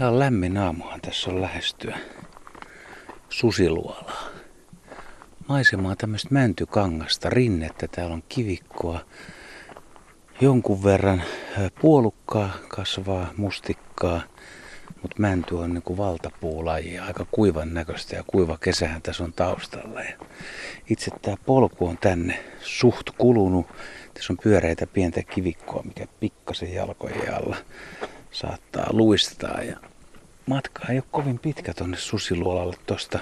Ihan lämmin aamuhan tässä on lähestyä susiluolaa. Maisema on tämmöistä mäntykangasta, rinnettä, täällä on kivikkoa, jonkun verran puolukkaa kasvaa, mustikkaa, mutta mänty on niin valtapuulaji, aika kuivan näköistä ja kuiva kesähän tässä on taustalla. Ja itse tämä polku on tänne suht kulunut. Tässä on pyöreitä pientä kivikkoa, mikä pikkasen jalkojen alla saattaa luistaa. Ja matka ei ole kovin pitkä tuonne susiluolalle tuosta,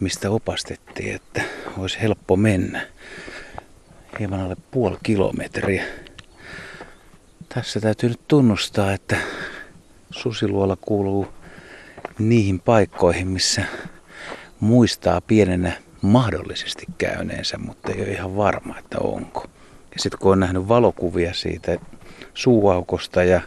mistä opastettiin, että olisi helppo mennä. Hieman alle puoli kilometriä. Tässä täytyy nyt tunnustaa, että susiluola kuuluu niihin paikkoihin, missä muistaa pienenä mahdollisesti käyneensä, mutta ei ole ihan varma, että onko. Ja sitten kun on nähnyt valokuvia siitä suuaukosta ja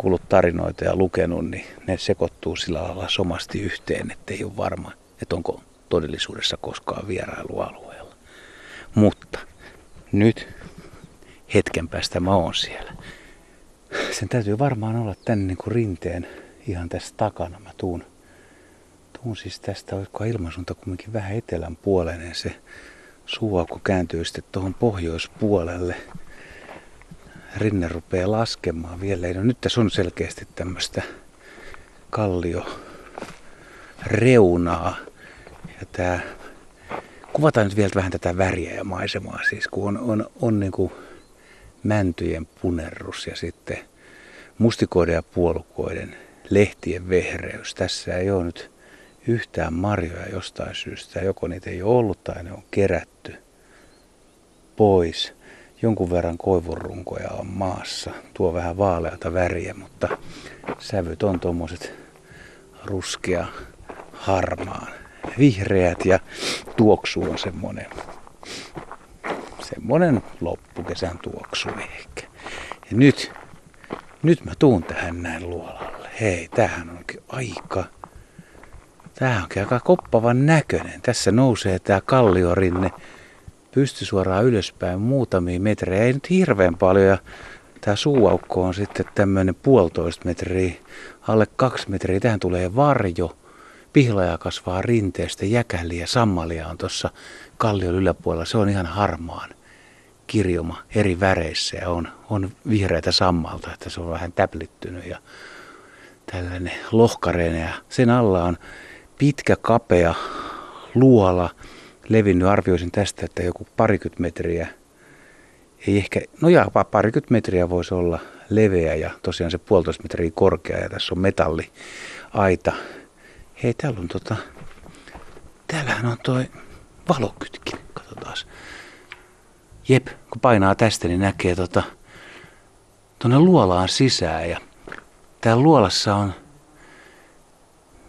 kuullut tarinoita ja lukenut, niin ne sekoittuu sillä lailla somasti yhteen, että ei ole varma, että onko todellisuudessa koskaan vierailualueella. Mutta nyt hetken päästä mä oon siellä. Sen täytyy varmaan olla tänne niin kuin rinteen ihan tässä takana. Mä tuun, tuun siis tästä, olisiko ilmansuunta kumminkin vähän etelän puoleinen. Se suuaukko kääntyy sitten tuohon pohjoispuolelle. Rinne rupeaa laskemaan vielä. No nyt tässä on selkeästi tämmöistä kallio reunaa. Ja tää, kuvataan nyt vielä vähän tätä väriä ja maisemaa. Siis kun on, on, on niin kuin mäntyjen punerrus ja sitten mustikoiden ja puolukoiden lehtien vehreys. Tässä ei ole nyt yhtään marjoja jostain syystä. Joko niitä ei ole ollut tai ne on kerätty pois. Jonkun verran koivurunkoja on maassa. Tuo vähän vaaleata väriä, mutta sävyt on tuommoiset ruskea, harmaan, vihreät ja tuoksu on semmonen semmonen loppukesän tuoksu ehkä. Ja nyt, nyt mä tuun tähän näin luolalle. Hei, tämähän onkin aika, tämähän onkin aika koppavan näköinen. Tässä nousee tää kalliorinne pysty suoraan ylöspäin muutamia metrejä, ei nyt hirveän paljon. Ja tää suuaukko on sitten tämmöinen puolitoista metriä, alle kaksi metriä. Tähän tulee varjo. Pihlaja kasvaa rinteestä, jäkäliä, sammalia on tuossa kallion yläpuolella. Se on ihan harmaan kirjoma eri väreissä ja on, on vihreitä sammalta, että se on vähän täplittynyt ja tällainen lohkareinen ja sen alla on pitkä kapea luola levinnyt, arvioisin tästä, että joku parikymmentä metriä, ei ehkä, no jaa, parikymmentä metriä voisi olla leveä ja tosiaan se puolitoista metriä korkea ja tässä on metalliaita. Hei, täällä on tota, täällähän on toi valokytkin, katsotaan. Jep, kun painaa tästä, niin näkee tota, tuonne luolaan sisään. Ja täällä luolassa on,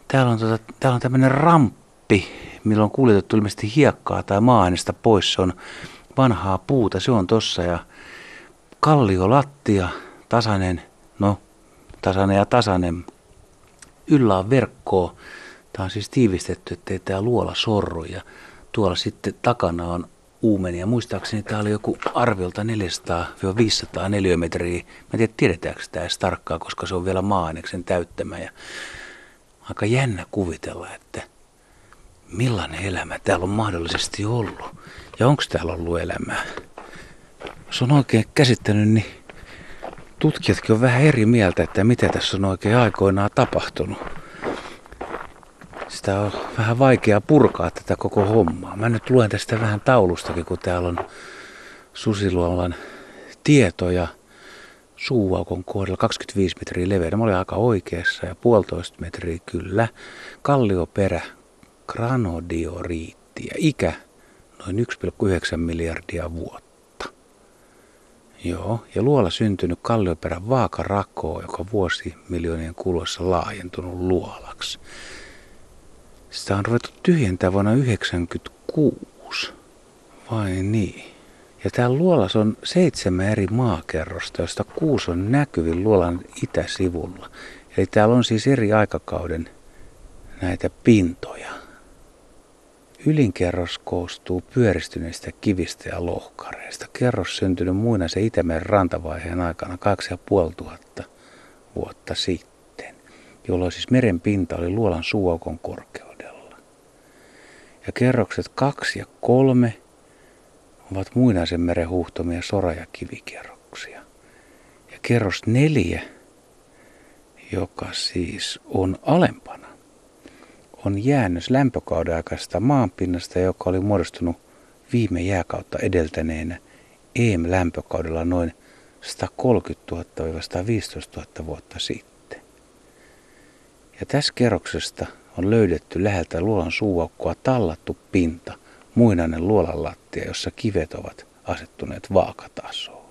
täällä on, tota, täällä on tämmöinen ramppi, millä on kuljetettu ilmeisesti hiekkaa tai maa pois. Se on vanhaa puuta, se on tossa ja kallio lattia, tasainen, no tasainen ja tasainen. Yllä on verkkoa. Tämä on siis tiivistetty, ettei tämä luola sorru ja tuolla sitten takana on uumenia. Muistaakseni tämä oli joku arviolta 400-500 neliömetriä. Mä en tiedä, tiedetäänkö tämä edes tarkkaan, koska se on vielä maa-aineksen täyttämä. Ja aika jännä kuvitella, että millainen elämä täällä on mahdollisesti ollut. Ja onko täällä ollut elämää? Jos on oikein käsittänyt, niin tutkijatkin on vähän eri mieltä, että mitä tässä on oikein aikoinaan tapahtunut sitä on vähän vaikea purkaa tätä koko hommaa. Mä nyt luen tästä vähän taulustakin, kun täällä on Susiluolan tietoja suuaukon kohdalla 25 metriä leveä. Mä olin aika oikeassa ja puolitoista metriä kyllä. Kallioperä, granodioriitti ja ikä noin 1,9 miljardia vuotta. Joo, ja luola syntynyt kallioperän vaakarakoo, joka vuosi miljoonien kuluessa laajentunut luolaksi. Sitä on ruvettu tyhjentää vuonna 1996. Vai niin? Ja täällä luolas on seitsemän eri maakerrosta, josta kuusi on näkyvin luolan itäsivulla. Eli täällä on siis eri aikakauden näitä pintoja. Ylinkerros koostuu pyöristyneistä kivistä ja lohkareista. Kerros syntynyt muinaisen Itämeren rantavaiheen aikana 2500 vuotta sitten. jolloin siis meren pinta oli luolan suokon korkeudella. Ja kerrokset kaksi ja kolme ovat muinaisen meren huhtomia sora- ja kivikerroksia. Ja kerros neljä, joka siis on alempana, on jäännös lämpökauden aikaisesta maanpinnasta, joka oli muodostunut viime jääkautta edeltäneenä EM-lämpökaudella noin 130 000-115 000 vuotta sitten. Ja tässä kerroksesta on löydetty läheltä luolan suuaukkoa tallattu pinta, muinainen luolan lattia, jossa kivet ovat asettuneet vaakatasoon.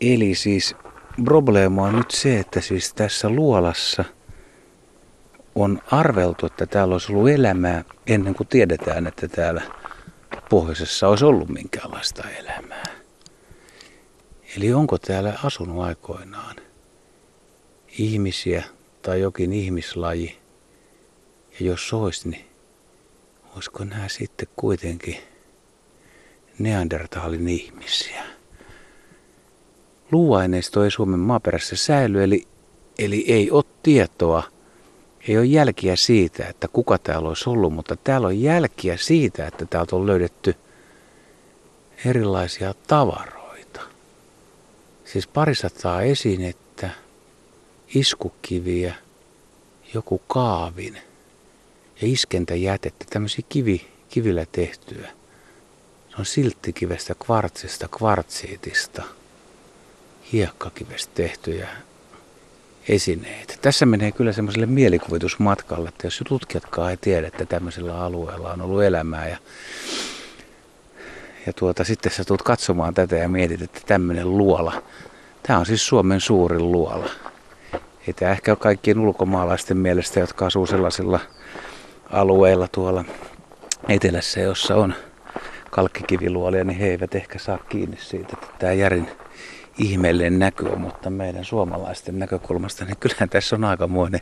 Eli siis probleema on nyt se, että siis tässä luolassa on arveltu, että täällä olisi ollut elämää ennen kuin tiedetään, että täällä pohjoisessa olisi ollut minkäänlaista elämää. Eli onko täällä asunut aikoinaan ihmisiä tai jokin ihmislaji? Ja jos olisi, niin olisiko nämä sitten kuitenkin Neandertalin ihmisiä? Luuaineisto ei Suomen maaperässä säily, eli, eli ei ole tietoa, ei ole jälkiä siitä, että kuka täällä olisi ollut, mutta täällä on jälkiä siitä, että täältä on löydetty erilaisia tavaroita. Siis parisataa esinettä, iskukiviä, joku kaavin ja iskentäjätettä, tämmöisiä kivi, kivillä tehtyä. Se on silttikivestä, kvartsista, kvartsiitista – hiekkakivestä tehtyjä esineitä. Tässä menee kyllä semmoiselle mielikuvitusmatkalle, että jos tutkijatkaan ei tiedä, että tämmöisellä alueella on ollut elämää ja, ja tuota, sitten sä tulet katsomaan tätä ja mietit, että tämmöinen luola, tämä on siis Suomen suurin luola. Ei tämä ehkä ole kaikkien ulkomaalaisten mielestä, jotka asuu sellaisilla alueilla tuolla etelässä, jossa on kalkkikiviluolia, niin he eivät ehkä saa kiinni siitä, että tämä järin ihmeellinen näkö, mutta meidän suomalaisten näkökulmasta, niin kyllähän tässä on aikamoinen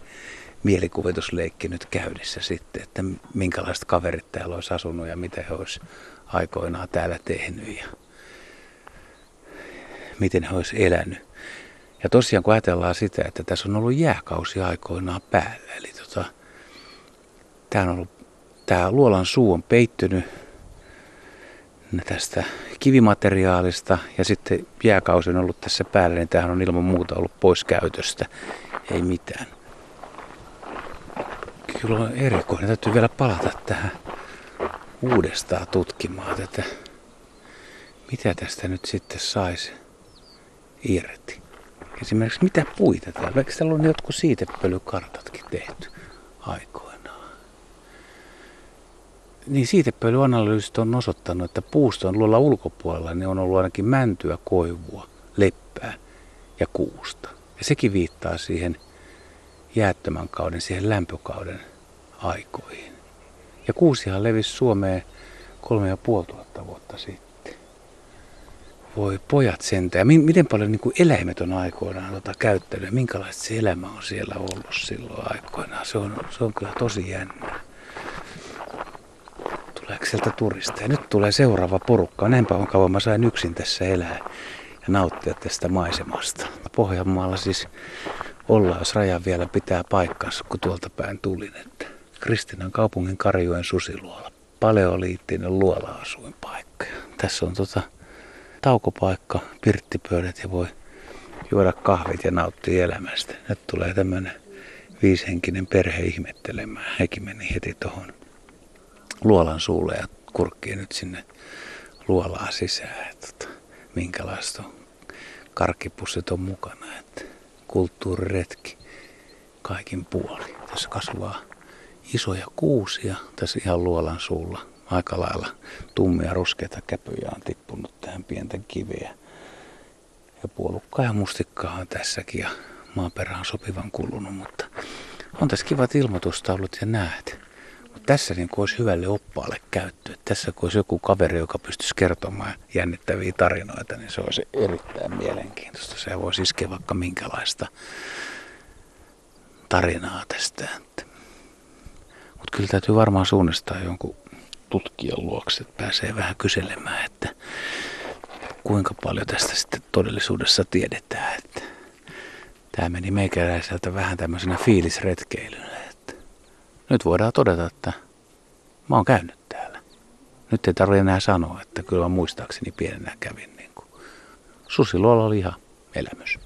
mielikuvitusleikki nyt käynnissä sitten, että minkälaiset kaverit täällä olisi asunut ja mitä he olisi aikoinaan täällä tehnyt ja miten he olisi elänyt. Ja tosiaan kun ajatellaan sitä, että tässä on ollut jääkausi aikoinaan päällä, eli tota, tämä, on ollut, tämä luolan suu on peittynyt tästä kivimateriaalista ja sitten jääkausi on ollut tässä päällä, niin tämähän on ilman muuta ollut pois käytöstä. Ei mitään. Kyllä on erikoinen. Täytyy vielä palata tähän uudestaan tutkimaan tätä. Mitä tästä nyt sitten saisi irti? Esimerkiksi mitä puita täällä? Eikö täällä on jotkut siitepölykartatkin tehty aikoina? Niin siitepölyanalyysistä on osoittanut, että puuston luolla ulkopuolella ne on ollut ainakin mäntyä, koivua, leppää ja kuusta. Ja sekin viittaa siihen jäättömän kauden, siihen lämpökauden aikoihin. Ja kuusihan levisi Suomeen kolme ja puoli tuhatta vuotta sitten. Voi pojat sentään. Miten paljon niin kuin eläimet on aikoinaan tota käyttänyt minkälaista se elämä on siellä ollut silloin aikoinaan. Se on, se on kyllä tosi jännää tuleeko sieltä turisteja. Nyt tulee seuraava porukka. Näinpä on kauan mä sain yksin tässä elää ja nauttia tästä maisemasta. Pohjanmaalla siis ollaan, jos raja vielä pitää paikkansa, kun tuolta päin tulin. Että Kristinan kaupungin Karjoen susiluola. Paleoliittinen luola-asuinpaikka. Tässä on tota taukopaikka, pirttipöydät ja voi juoda kahvit ja nauttia elämästä. Nyt tulee tämmöinen viishenkinen perhe ihmettelemään. Hekin meni heti tuohon luolan suulle ja kurkkii nyt sinne luolaa sisään. Että, tota, minkälaista on. Karkkipussit on mukana. Että kulttuuriretki kaikin puoli. Tässä kasvaa isoja kuusia tässä ihan luolan suulla. Aika lailla tummia ruskeita käpyjä on tippunut tähän pientä kiveä. Ja puolukkaa ja mustikkaa on tässäkin ja maaperä on sopivan kulunut, mutta on tässä kivat ilmoitustaulut ja näet tässä niin kuin olisi hyvälle oppaalle käyttöä. Tässä kun olisi joku kaveri, joka pystyisi kertomaan jännittäviä tarinoita, niin se olisi erittäin mielenkiintoista. Se voisi iskeä vaikka minkälaista tarinaa tästä. Mutta kyllä täytyy varmaan suunnistaa jonkun tutkijan luokse, että pääsee vähän kyselemään, että kuinka paljon tästä sitten todellisuudessa tiedetään. Että Tämä meni meikäläiseltä vähän tämmöisenä fiilisretkeilynä. Nyt voidaan todeta, että mä oon käynyt täällä. Nyt ei tarvitse enää sanoa, että kyllä mä muistaakseni pienenä kävin. Niin kuin. Susiluola oli ihan elämys.